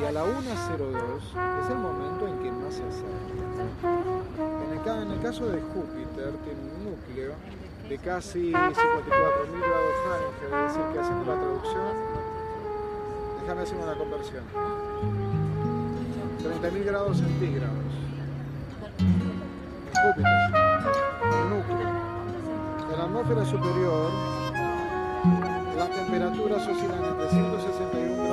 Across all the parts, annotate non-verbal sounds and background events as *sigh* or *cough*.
y a la 1.02 es el momento en que más se acerca. En el, caso de Júpiter tiene un núcleo de casi 54.000 grados Fahrenheit, es decir, que haciendo la traducción, déjame hacer una conversión, 30.000 grados centígrados. Júpiter, el núcleo. En la atmósfera superior, las temperaturas oscilan entre 161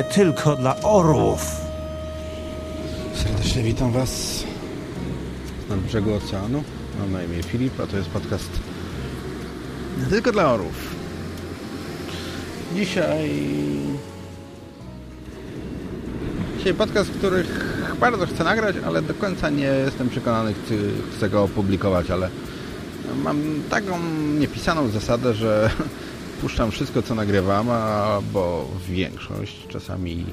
nie tylko dla orłów. Serdecznie witam Was na brzegu oceanu. Mam na imię Filip, a to jest podcast nie tylko dla orów. Dzisiaj... Dzisiaj podcast, który bardzo chcę nagrać, ale do końca nie jestem przekonany, czy chcę go opublikować, ale mam taką niepisaną zasadę, że *laughs* puszczam wszystko, co nagrywam, albo większość, czasami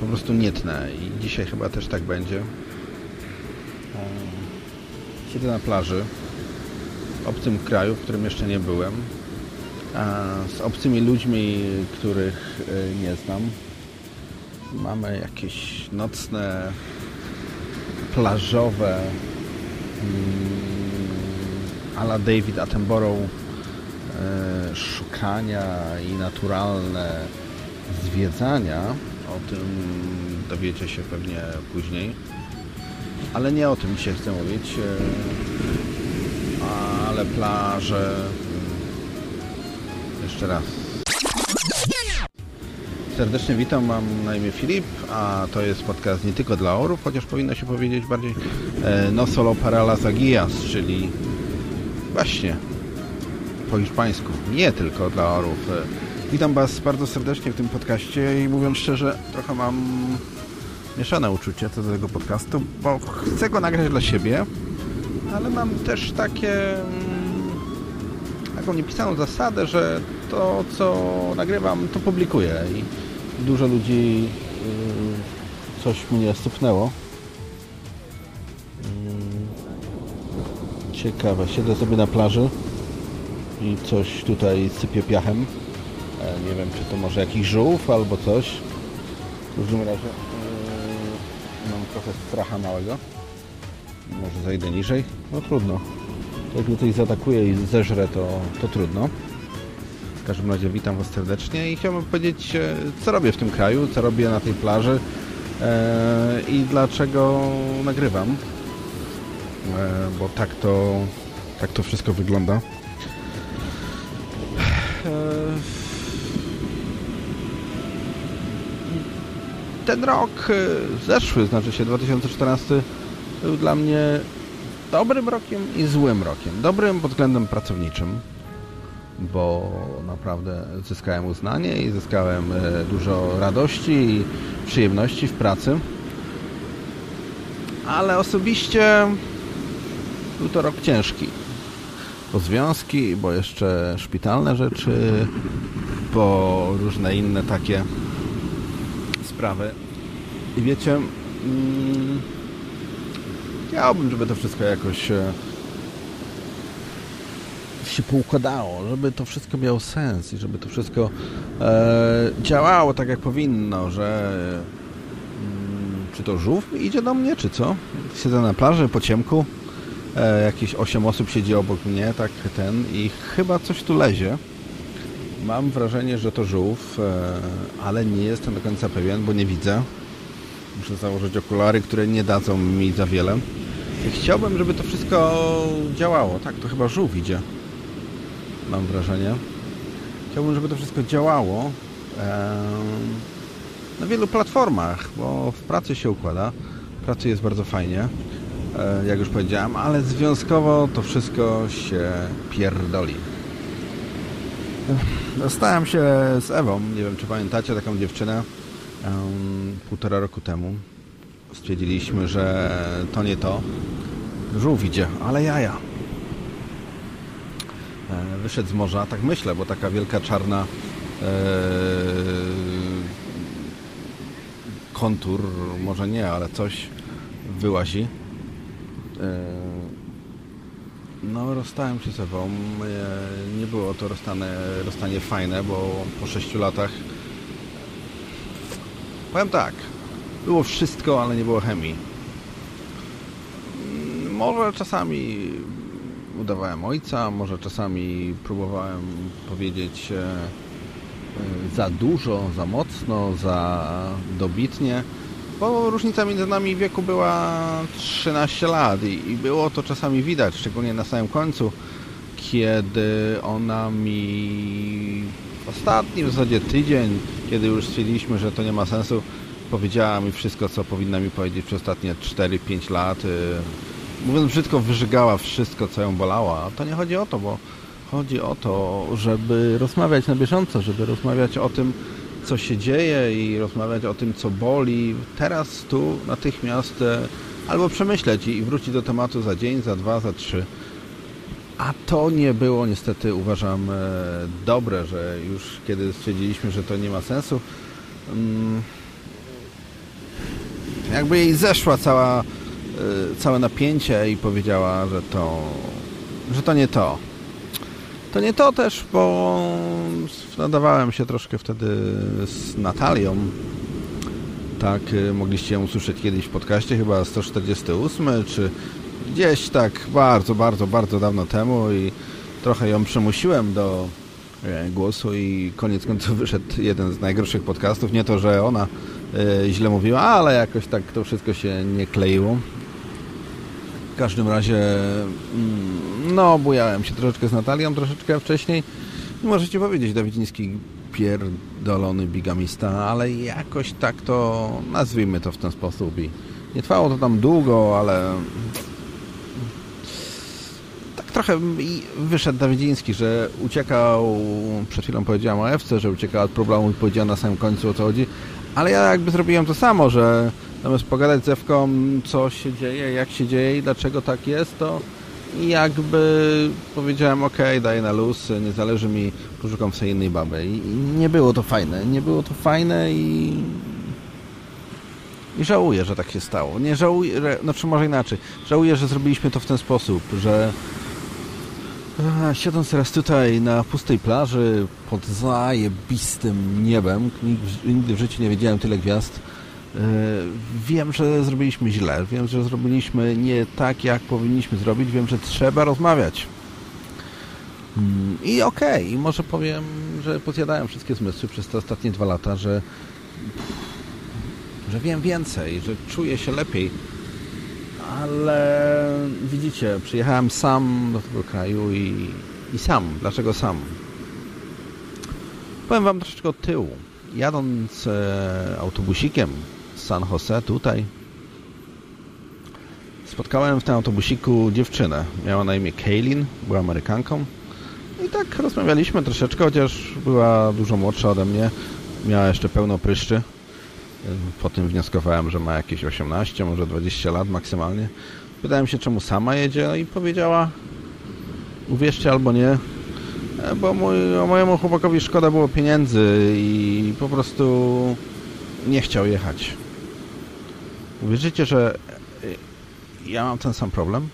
po prostu nie tnę i dzisiaj chyba też tak będzie. Siedzę na plaży w obcym kraju, w którym jeszcze nie byłem, z obcymi ludźmi, których nie znam. Mamy jakieś nocne plażowe ala David Attenborough e, szukania i naturalne zwiedzania. O tym dowiecie się pewnie później. Ale nie o tym dzisiaj chcę mówić. E, ale plaże. Mm, jeszcze raz. Serdecznie witam, mam na imię Filip, a to jest podcast nie tylko dla orów, chociaż powinno się powiedzieć bardziej e, no solo para las czyli właśnie po hiszpańsku, nie tylko dla orów. Witam Was bardzo serdecznie w tym podcaście i mówiąc szczerze, trochę mam mieszane uczucie co do tego podcastu, bo chcę go nagrać dla siebie, ale mam też takie mm, taką niepisaną zasadę, że to, co nagrywam, to publikuję i dużo ludzi y, coś mnie stupnęło. Y, ciekawe, siedzę sobie na plaży i coś tutaj sypie piachem. E, nie wiem, czy to może jakiś żółw albo coś. W każdym razie yy, mam trochę stracha małego. Może zajdę niżej? No trudno. Jak mnie coś zaatakuje i zeżre, to, to trudno. W każdym razie witam Was serdecznie i chciałbym powiedzieć, e, co robię w tym kraju, co robię na tej plaży e, i dlaczego nagrywam. E, bo tak to, tak to wszystko wygląda. Ten rok zeszły, znaczy się 2014, był dla mnie dobrym rokiem i złym rokiem. Dobrym pod względem pracowniczym, bo naprawdę zyskałem uznanie i zyskałem e, dużo radości i przyjemności w pracy. Ale osobiście był to rok ciężki. Bo związki, bo jeszcze szpitalne rzeczy, bo różne inne takie sprawy. I wiecie, mm, chciałbym, żeby to wszystko jakoś e, się poukładało, żeby to wszystko miało sens i żeby to wszystko e, działało tak jak powinno, że mm, czy to żółw idzie do mnie, czy co? Siedzę na plaży po ciemku, e, jakieś 8 osób siedzi obok mnie, tak ten i chyba coś tu lezie. Mam wrażenie, że to żółw, e, ale nie jestem do końca pewien, bo nie widzę. Muszę założyć okulary, które nie dadzą mi za wiele. Chciałbym, żeby to wszystko działało. Tak, to chyba żółw idzie mam wrażenie. Chciałbym, żeby to wszystko działało na wielu platformach, bo w pracy się układa. W pracy jest bardzo fajnie, e, jak już powiedziałem, ale związkowo to wszystko się pierdoli. Dostałem się z Ewą, nie wiem czy pamiętacie taką dziewczynę, półtora roku temu. Stwierdziliśmy, że to nie to. Żółw idzie, ale jaja. E, wyszedł z morza, tak myślę, bo taka wielka czarna e, kontur, może nie, ale coś wyłazi. E, no, rozstałem się z Ewą. Nie było to rozstanie, rozstanie fajne, bo po sześciu latach powiem tak, było wszystko, ale nie było chemii. Może czasami udawałem ojca, może czasami próbowałem powiedzieć e, e, za dużo, za mocno, za dobitnie, bo różnica między nami wieku była 13 lat i, i było to czasami widać, szczególnie na samym końcu, kiedy ona mi ostatni w zasadzie tydzień, kiedy już stwierdziliśmy, że to nie ma sensu, powiedziała mi wszystko, co powinna mi powiedzieć przez ostatnie 4-5 lat e, mówiąc brzydko, wyżygała wszystko, co ją bolało. A to nie chodzi o to, bo chodzi o to, żeby rozmawiać na bieżąco, żeby rozmawiać o tym, co się dzieje i rozmawiać o tym, co boli. Teraz, tu, natychmiast e, albo przemyśleć i wrócić do tematu za dzień, za dwa, za trzy. A to nie było niestety, uważam, e, dobre, że już kiedy stwierdziliśmy, że to nie ma sensu, mm, jakby jej zeszła cała Y, całe napięcie i powiedziała, że to, że to nie to. To nie to też, bo nadawałem się troszkę wtedy z Natalią. Tak, y, mogliście ją usłyszeć kiedyś w podcaście, chyba 148, czy gdzieś tak bardzo, bardzo, bardzo dawno temu i trochę ją przymusiłem do e, głosu i koniec końców *laughs* wyszedł jeden z najgorszych podcastów. Nie to, że ona e, źle mówiła, ale jakoś tak to wszystko się nie kleiło. W każdym razie mm, no, bujałem się troszeczkę z Natalią, troszeczkę wcześniej. Możecie powiedzieć, Dawidziński pierdolony bigamista, ale jakoś tak to nazwijmy to w ten sposób i nie trwało to tam długo, ale tak trochę wyszedł Dawidziński, że uciekał, przed chwilą powiedziałem o Ewce, że uciekał od problemu i powiedział na samym końcu o co chodzi, ale ja jakby zrobiłem to samo, że zamiast pogadać z Ewką, co się dzieje, jak się dzieje i dlaczego tak jest, to jakby powiedziałem, ok, daję na luz, nie zależy mi, poszukam sobie innej baby. I, nie było to fajne, nie było to fajne i... I żałuję, że tak się stało. Nie żałuję, znaczy może inaczej. Żałuję, że zrobiliśmy to w ten sposób, że a, siedząc teraz tutaj na pustej plaży pod zajebistym niebem, nigdy w życiu nie wiedziałem tyle gwiazd, E, wiem, że zrobiliśmy źle, wiem, że zrobiliśmy nie tak, jak powinniśmy zrobić, wiem, że trzeba rozmawiać. Mm, I okej, okay, może powiem, że pozjadałem wszystkie zmysły przez te ostatnie dwa lata, że, że wiem więcej, że czuję się lepiej. Ale widzicie, przyjechałem sam do tego kraju i, i sam. Dlaczego sam? Powiem Wam troszeczkę od tyłu. Jadąc e, autobusikiem San Jose, tutaj. Spotkałem w tym autobusiku dziewczynę. Miała na imię Kaylin, była Amerykanką. I tak rozmawialiśmy troszeczkę, chociaż była dużo młodsza ode mnie. Miała jeszcze pełno pryszczy. Po tym wnioskowałem, że ma jakieś 18, może 20 lat maksymalnie. Pytałem się, czemu sama jedzie no i powiedziała uwierzcie albo nie, bo mój, mojemu chłopakowi szkoda było pieniędzy i po prostu nie chciał jechać. Uwierzycie, że y, ja mam ten sam problem?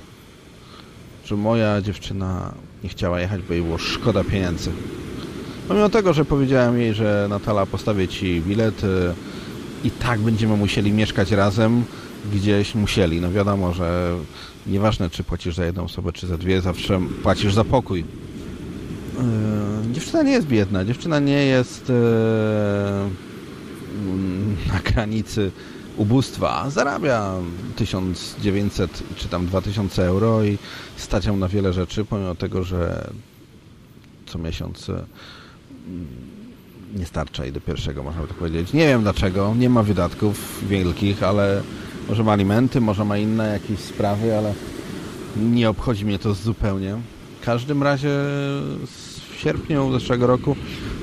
Że moja dziewczyna nie chciała jechać, bo jej było szkoda pieniędzy. Pomimo tego, że powiedziałem jej, że Natala postawię Ci bilet y, i tak będziemy musieli mieszkać razem, gdzieś musieli. No wiadomo, że nieważne, czy płacisz za jedną osobę, czy za dwie, zawsze płacisz za pokój. Yy, dziewczyna nie jest biedna, dziewczyna nie jest yy, na granicy ubóstwa. Zarabia 1900 czy tam 2000 euro i stać ją na wiele rzeczy, pomimo tego, że co miesiąc mm, nie starcza jej do pierwszego, można by tak powiedzieć. Nie wiem dlaczego, nie ma wydatków wielkich, ale może ma alimenty, może ma inne jakieś sprawy, ale nie obchodzi mnie to zupełnie. W każdym razie sierpniu zeszłego roku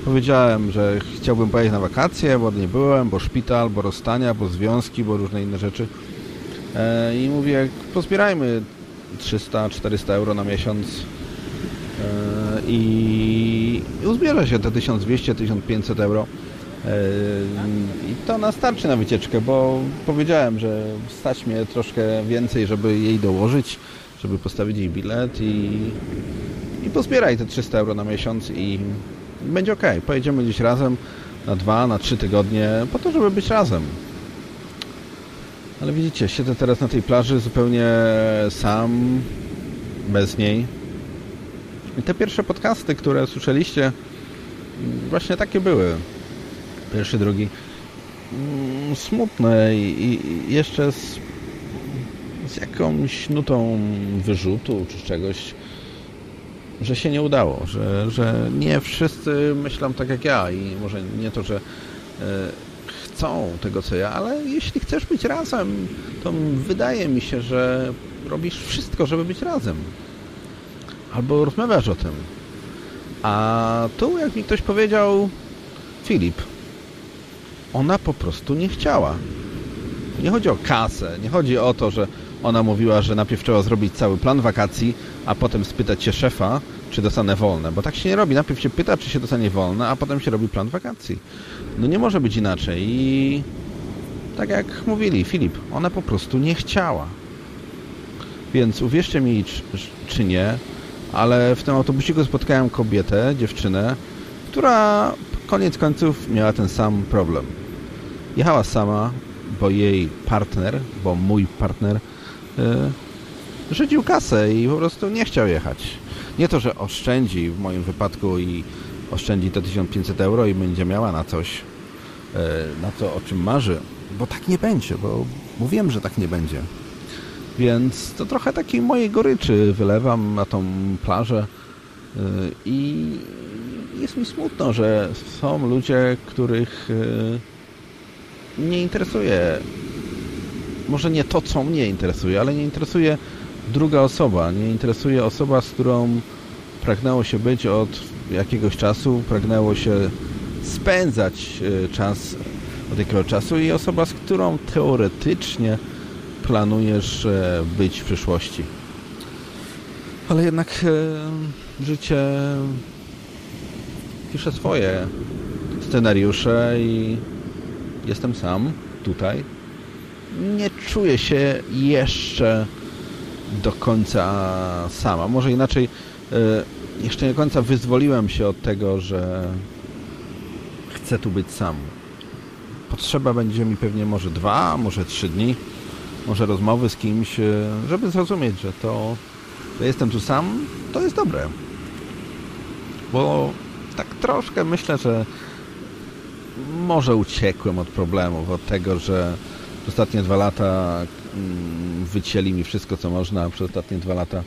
Powiedziałem, że chciałbym pojechać na wakacje, bo nie byłem, bo szpital, bo rozstania, bo związki, bo różne inne rzeczy. E, I mówię, pozbierajmy 300-400 euro na miesiąc e, i uzbiera się te 1200-1500 euro. E, I to nas starczy na wycieczkę, bo powiedziałem, że stać mnie troszkę więcej, żeby jej dołożyć, żeby postawić jej bilet i, i pozbieraj te 300 euro na miesiąc i będzie ok. Pojedziemy gdzieś razem na dwa, na trzy tygodnie, po to, żeby być razem. Ale widzicie, siedzę teraz na tej plaży zupełnie sam, bez niej. I te pierwsze podcasty, które słyszeliście, właśnie takie były. Pierwszy, drugi. Mm, smutne i, jeszcze z, z jakąś nutą wyrzutu czy czegoś że się nie udało, że, że nie wszyscy myślą tak jak ja i może nie to, że e, chcą tego co ja, ale jeśli chcesz być razem, to wydaje mi się, że robisz wszystko, żeby być razem. Albo rozmawiasz o tym. A tu, jak mi ktoś powiedział, Filip, ona po prostu nie chciała. Nie chodzi o kasę, nie chodzi o to, że ona mówiła, że najpierw trzeba zrobić cały plan wakacji, a potem spytać się szefa, czy dostanę wolne. Bo tak się nie robi. Najpierw się pyta, czy się dostanie wolne, a potem się robi plan wakacji. No nie może być inaczej. I tak jak mówili, Filip, ona po prostu nie chciała. Więc uwierzcie mi, czy, czy nie, ale w tym autobusiku spotkałem kobietę, dziewczynę, która koniec końców miała ten sam problem. Jechała sama, bo jej partner, bo mój partner yy, rzucił kasę i po prostu nie chciał jechać. Nie to, że oszczędzi w moim wypadku i oszczędzi te 1500 euro i będzie miała na coś, yy, na to, o czym marzy, bo tak nie będzie, bo mówiłem, że tak nie będzie. Więc to trochę takiej mojej goryczy wylewam na tą plażę yy, i jest mi smutno, że są ludzie, których nie interesuje może nie to, co mnie interesuje, ale nie interesuje druga osoba, nie interesuje osoba, z którą pragnęło się być od jakiegoś czasu, pragnęło się spędzać yy, czas od jakiegoś czasu i osoba, z którą teoretycznie planujesz być w przyszłości. Ale jednak życie piszę swoje scenariusze i jestem sam tutaj. Nie czuję się jeszcze do końca sama. Może inaczej, jeszcze nie do końca wyzwoliłem się od tego, że chcę tu być sam. Potrzeba będzie mi pewnie może dwa, może trzy dni, może rozmowy z kimś, żeby zrozumieć, że to, że jestem tu sam, to jest dobre. Bo tak troszkę myślę, że może uciekłem od problemów, od tego, że ostatnie dwa lata mm, wycięli mi wszystko, co można, przez ostatnie dwa lata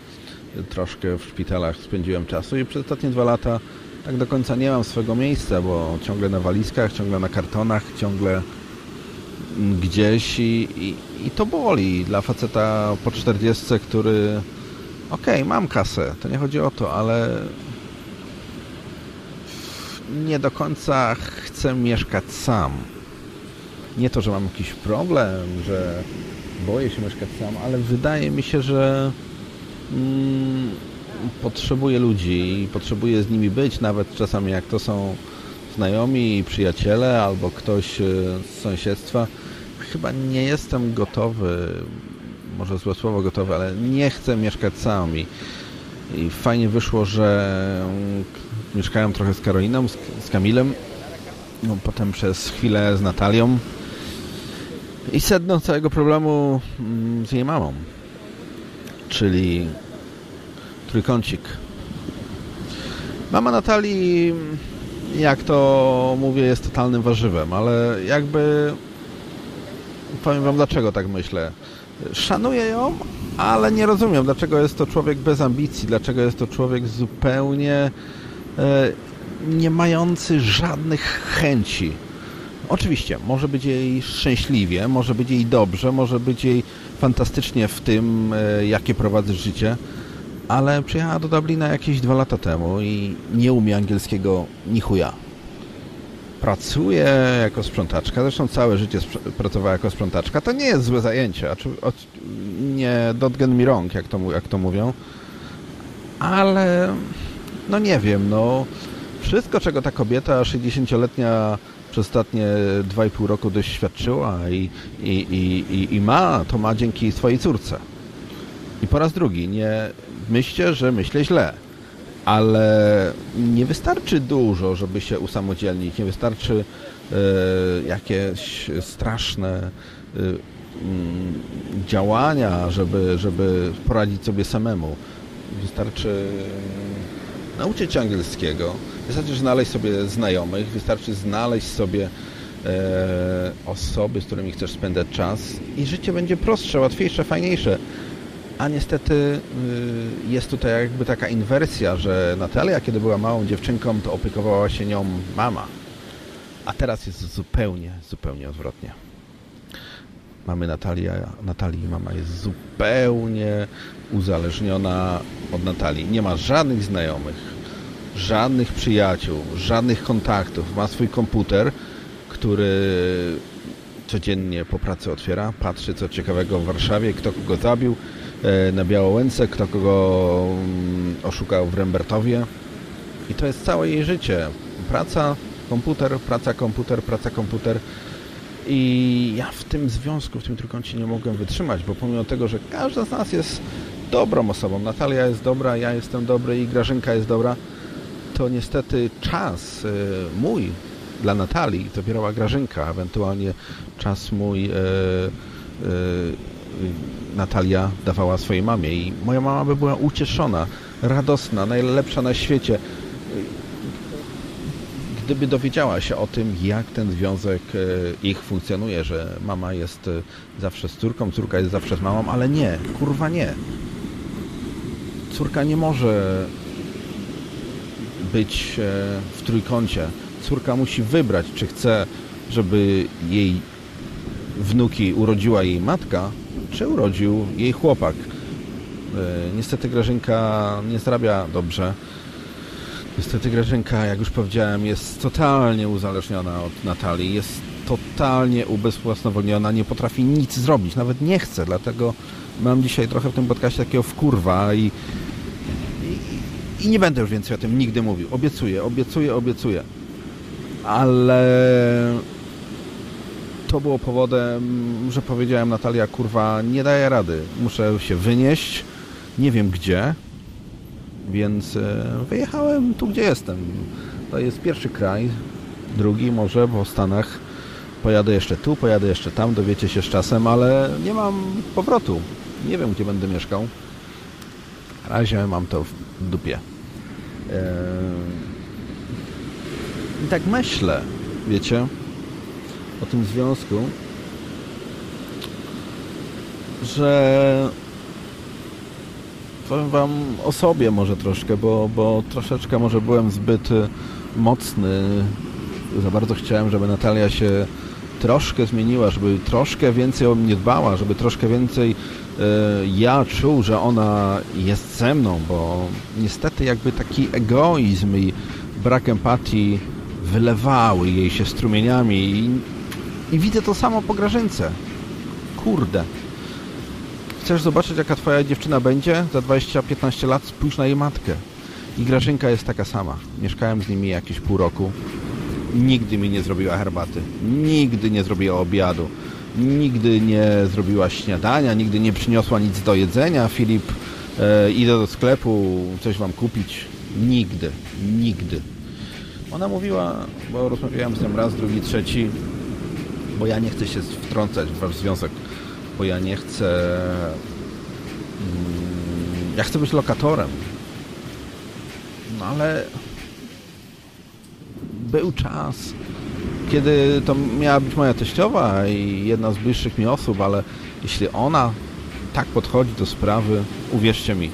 troszkę w szpitalach spędziłem czasu i przez ostatnie dwa lata tak do końca nie mam swojego miejsca, bo ciągle na walizkach, ciągle na kartonach, ciągle gdzieś i, i, i to boli dla faceta po 40, który okej, okay, mam kasę, to nie chodzi o to, ale nie do końca chcę mieszkać sam. Nie to, że mam jakiś problem, że boję się mieszkać sam, ale wydaje mi się, że mm, potrzebuję ludzi i potrzebuję z nimi być, nawet czasami jak to są znajomi, przyjaciele albo ktoś e, z sąsiedztwa. Chyba nie jestem gotowy, może złe słowo gotowy, ale nie chcę mieszkać sam i, i fajnie wyszło, że mieszkałem trochę z Karoliną, z, z Kamilem, no, potem przez chwilę z Natalią i sedno całego problemu mm, z jej mamą, czyli trójkącik. Mama Natalii, jak to mówię, jest totalnym warzywem, ale jakby powiem wam dlaczego tak myślę. Szanuję ją, ale nie rozumiem, dlaczego jest to człowiek bez ambicji, dlaczego jest to człowiek zupełnie E, nie mający żadnych chęci. Oczywiście, może być jej szczęśliwie, może być jej dobrze, może być jej fantastycznie w tym, e, jakie prowadzę życie, ale przyjechała do Dublina jakieś dwa lata temu i nie umie angielskiego ni chuja. Pracuje jako sprzątaczka, zresztą całe życie pracowała jako sprzątaczka. To nie jest złe zajęcie, nie don't get me wrong, jak to, jak to mówią, ale no nie wiem, no wszystko, czego ta kobieta 60-letnia przez ostatnie 2,5 roku doświadczyła i, i, i, i ma, to ma dzięki swojej córce. I po raz drugi, nie myślcie, że myślę źle, ale nie wystarczy dużo, żeby się usamodzielnić, nie wystarczy e, jakieś straszne mm, działania, żeby, żeby poradzić sobie samemu. Wystarczy nauczyć się angielskiego, wystarczy znaleźć sobie znajomych, wystarczy znaleźć sobie e, osoby, z którymi chcesz spędzać czas i życie będzie prostsze, łatwiejsze, fajniejsze. A niestety y, jest tutaj jakby taka inwersja, że Natalia, kiedy była małą dziewczynką, to opiekowała się nią mama. A teraz jest zupełnie, zupełnie odwrotnie. Mamy Natalia, Natalii mama jest zupełnie uzależniona od Natalii. Nie ma żadnych znajomych, żadnych przyjaciół, żadnych kontaktów. Ma swój komputer, który codziennie po pracy otwiera, patrzy co ciekawego w Warszawie, kto kogo zabił e, na Białołęce, kto kogo mm, oszukał w Rembertowie. I to jest całe jej życie. Praca, komputer, praca, komputer, praca, komputer. I ja w tym związku, w tym trójkącie nie mogłem wytrzymać, bo pomimo tego, że każda z nas jest dobrą osobą, Natalia jest dobra, ja jestem dobry i Grażynka jest dobra, to niestety czas y, mój dla Natalii zabierała Grażynka, ewentualnie czas mój e, e, Natalia dawała swojej mamie i moja mama by była ucieszona, radosna, najlepsza na świecie, gdyby dowiedziała się o tym, jak ten związek e, ich funkcjonuje, że mama jest e, zawsze z córką, córka jest zawsze z mamą, ale nie, kurwa nie. Córka nie może być e, w trójkącie. Córka musi wybrać, czy chce, żeby jej wnuki urodziła jej matka, czy urodził jej chłopak. Niestety Grażynka nie zarabia dobrze Niestety Grażynka, jak już powiedziałem, jest totalnie uzależniona od Natalii, jest totalnie ubezwłasnowolniona, nie potrafi nic zrobić, nawet nie chce, dlatego mam dzisiaj trochę w tym podcaście takiego wkurwa i, i, nie będę już więcej o tym nigdy mówił. Obiecuję, obiecuję, obiecuję. Ale to było powodem, że powiedziałem Natalia, kurwa, nie daję rady, muszę się wynieść, nie wiem gdzie, więc e, wyjechałem tu, gdzie jestem. To jest pierwszy kraj, drugi może po Stanach. Pojadę jeszcze tu, pojadę jeszcze tam, dowiecie się z czasem, ale nie mam powrotu. Nie wiem, gdzie będę mieszkał. Na razie mam to w dupie. E, I tak myślę, wiecie, o tym związku, że powiem Wam o sobie może troszkę, bo, bo troszeczkę może byłem zbyt y, mocny. Za bardzo chciałem, żeby Natalia się troszkę zmieniła, żeby troszkę więcej o mnie dbała, żeby troszkę więcej ja czuł, że ona jest ze mną, bo niestety jakby taki egoizm i brak empatii wylewały jej się strumieniami i, i widzę to samo po Grażynce. Kurde. Chcesz zobaczyć, jaka twoja dziewczyna będzie za 20-15 lat? Spójrz na jej matkę. I Grażynka jest taka sama. Mieszkałem z nimi jakieś pół roku. Nigdy mi nie zrobiła herbaty. Nigdy nie zrobiła obiadu. Nigdy nie zrobiła śniadania. Nigdy nie przyniosła nic do jedzenia. Filip, e, idę do sklepu, coś wam kupić. Nigdy. Nigdy. Ona mówiła, bo rozmawiałem z nią raz, drugi, trzeci, bo ja nie chcę się wtrącać w wasz związek bo ja nie chcę... Mm, ja chcę być lokatorem. No ale był czas, kiedy to miała być moja teściowa i jedna z bliższych mi osób, ale jeśli ona tak podchodzi do sprawy, uwierzcie mi,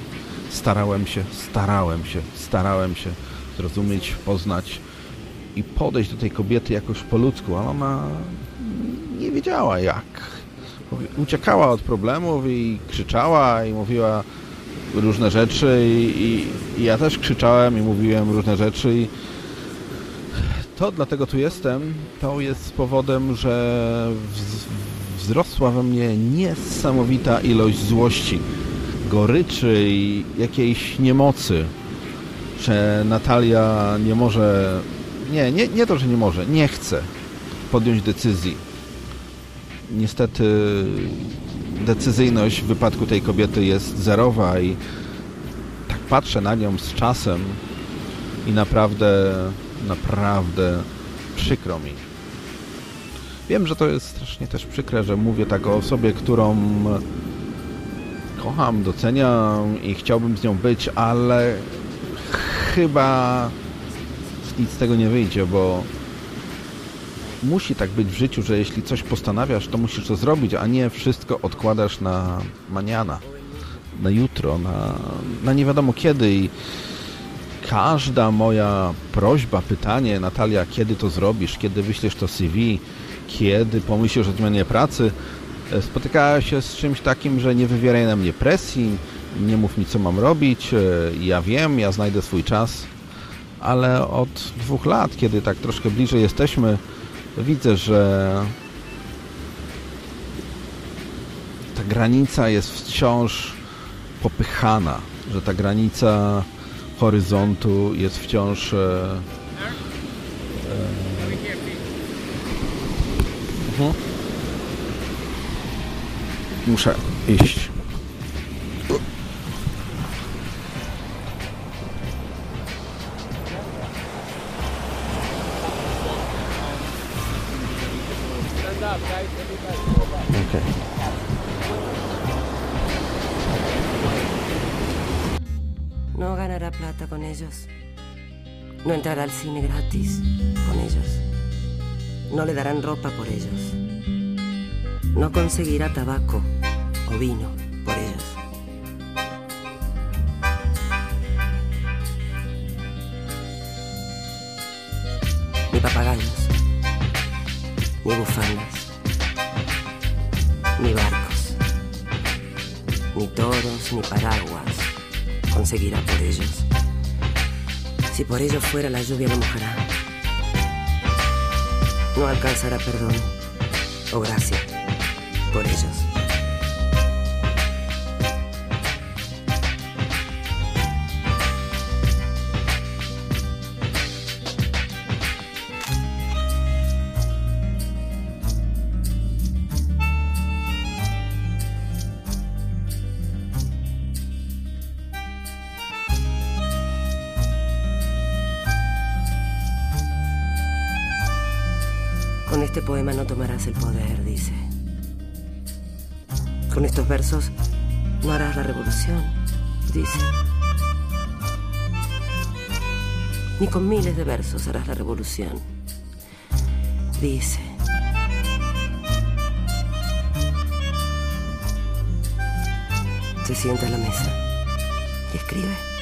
starałem się, starałem się, starałem się zrozumieć, poznać i podejść do tej kobiety jakoś po ludzku, ale ona nie wiedziała jak. Uciekała od problemów i krzyczała i mówiła różne rzeczy i, i, i, ja też krzyczałem i mówiłem różne rzeczy i to dlatego tu jestem, to jest powodem, że wzrosła we mnie niesamowita ilość złości, goryczy i jakiejś niemocy, że Natalia nie może, nie, nie, nie to, że nie może, nie chce podjąć decyzji. Niestety decyzyjność w wypadku tej kobiety jest zerowa i tak patrzę na nią z czasem i naprawdę, naprawdę przykro mi. Wiem, że to jest strasznie też przykre, że mówię tak o osobie, którą kocham, doceniam i chciałbym z nią być, ale chyba nic z tego nie wyjdzie, bo musi tak być w życiu, że jeśli coś postanawiasz, to musisz to zrobić, a nie wszystko odkładasz na maniana, na jutro, na, na nie wiadomo kiedy i każda moja prośba, pytanie, Natalia, kiedy to zrobisz, kiedy wyślesz to CV, kiedy pomyślisz o zmianie pracy, e, spotykała się z czymś takim, że nie wywieraj na mnie presji, nie mów mi, co mam robić, e, ja wiem, ja znajdę swój czas, ale od dwóch lat, kiedy tak troszkę bliżej jesteśmy, widzę, że ta granica jest wciąż popychana, że ta granica horyzontu jest wciąż e, e, mhm. muszę iść. Al cine gratis con ellos. No le darán ropa por ellos. No conseguirá tabaco o vino por ellos. Ni papagayos, ni bufandas, ni barcos, ni toros, ni paraguas conseguirá por ellos. Si por ello fuera la lluvia no mojará. No alcanzará perdón o gracia por ellos. No harás la revolución, dice. Ni con miles de versos harás la revolución, dice. Se sienta a la mesa y escribe.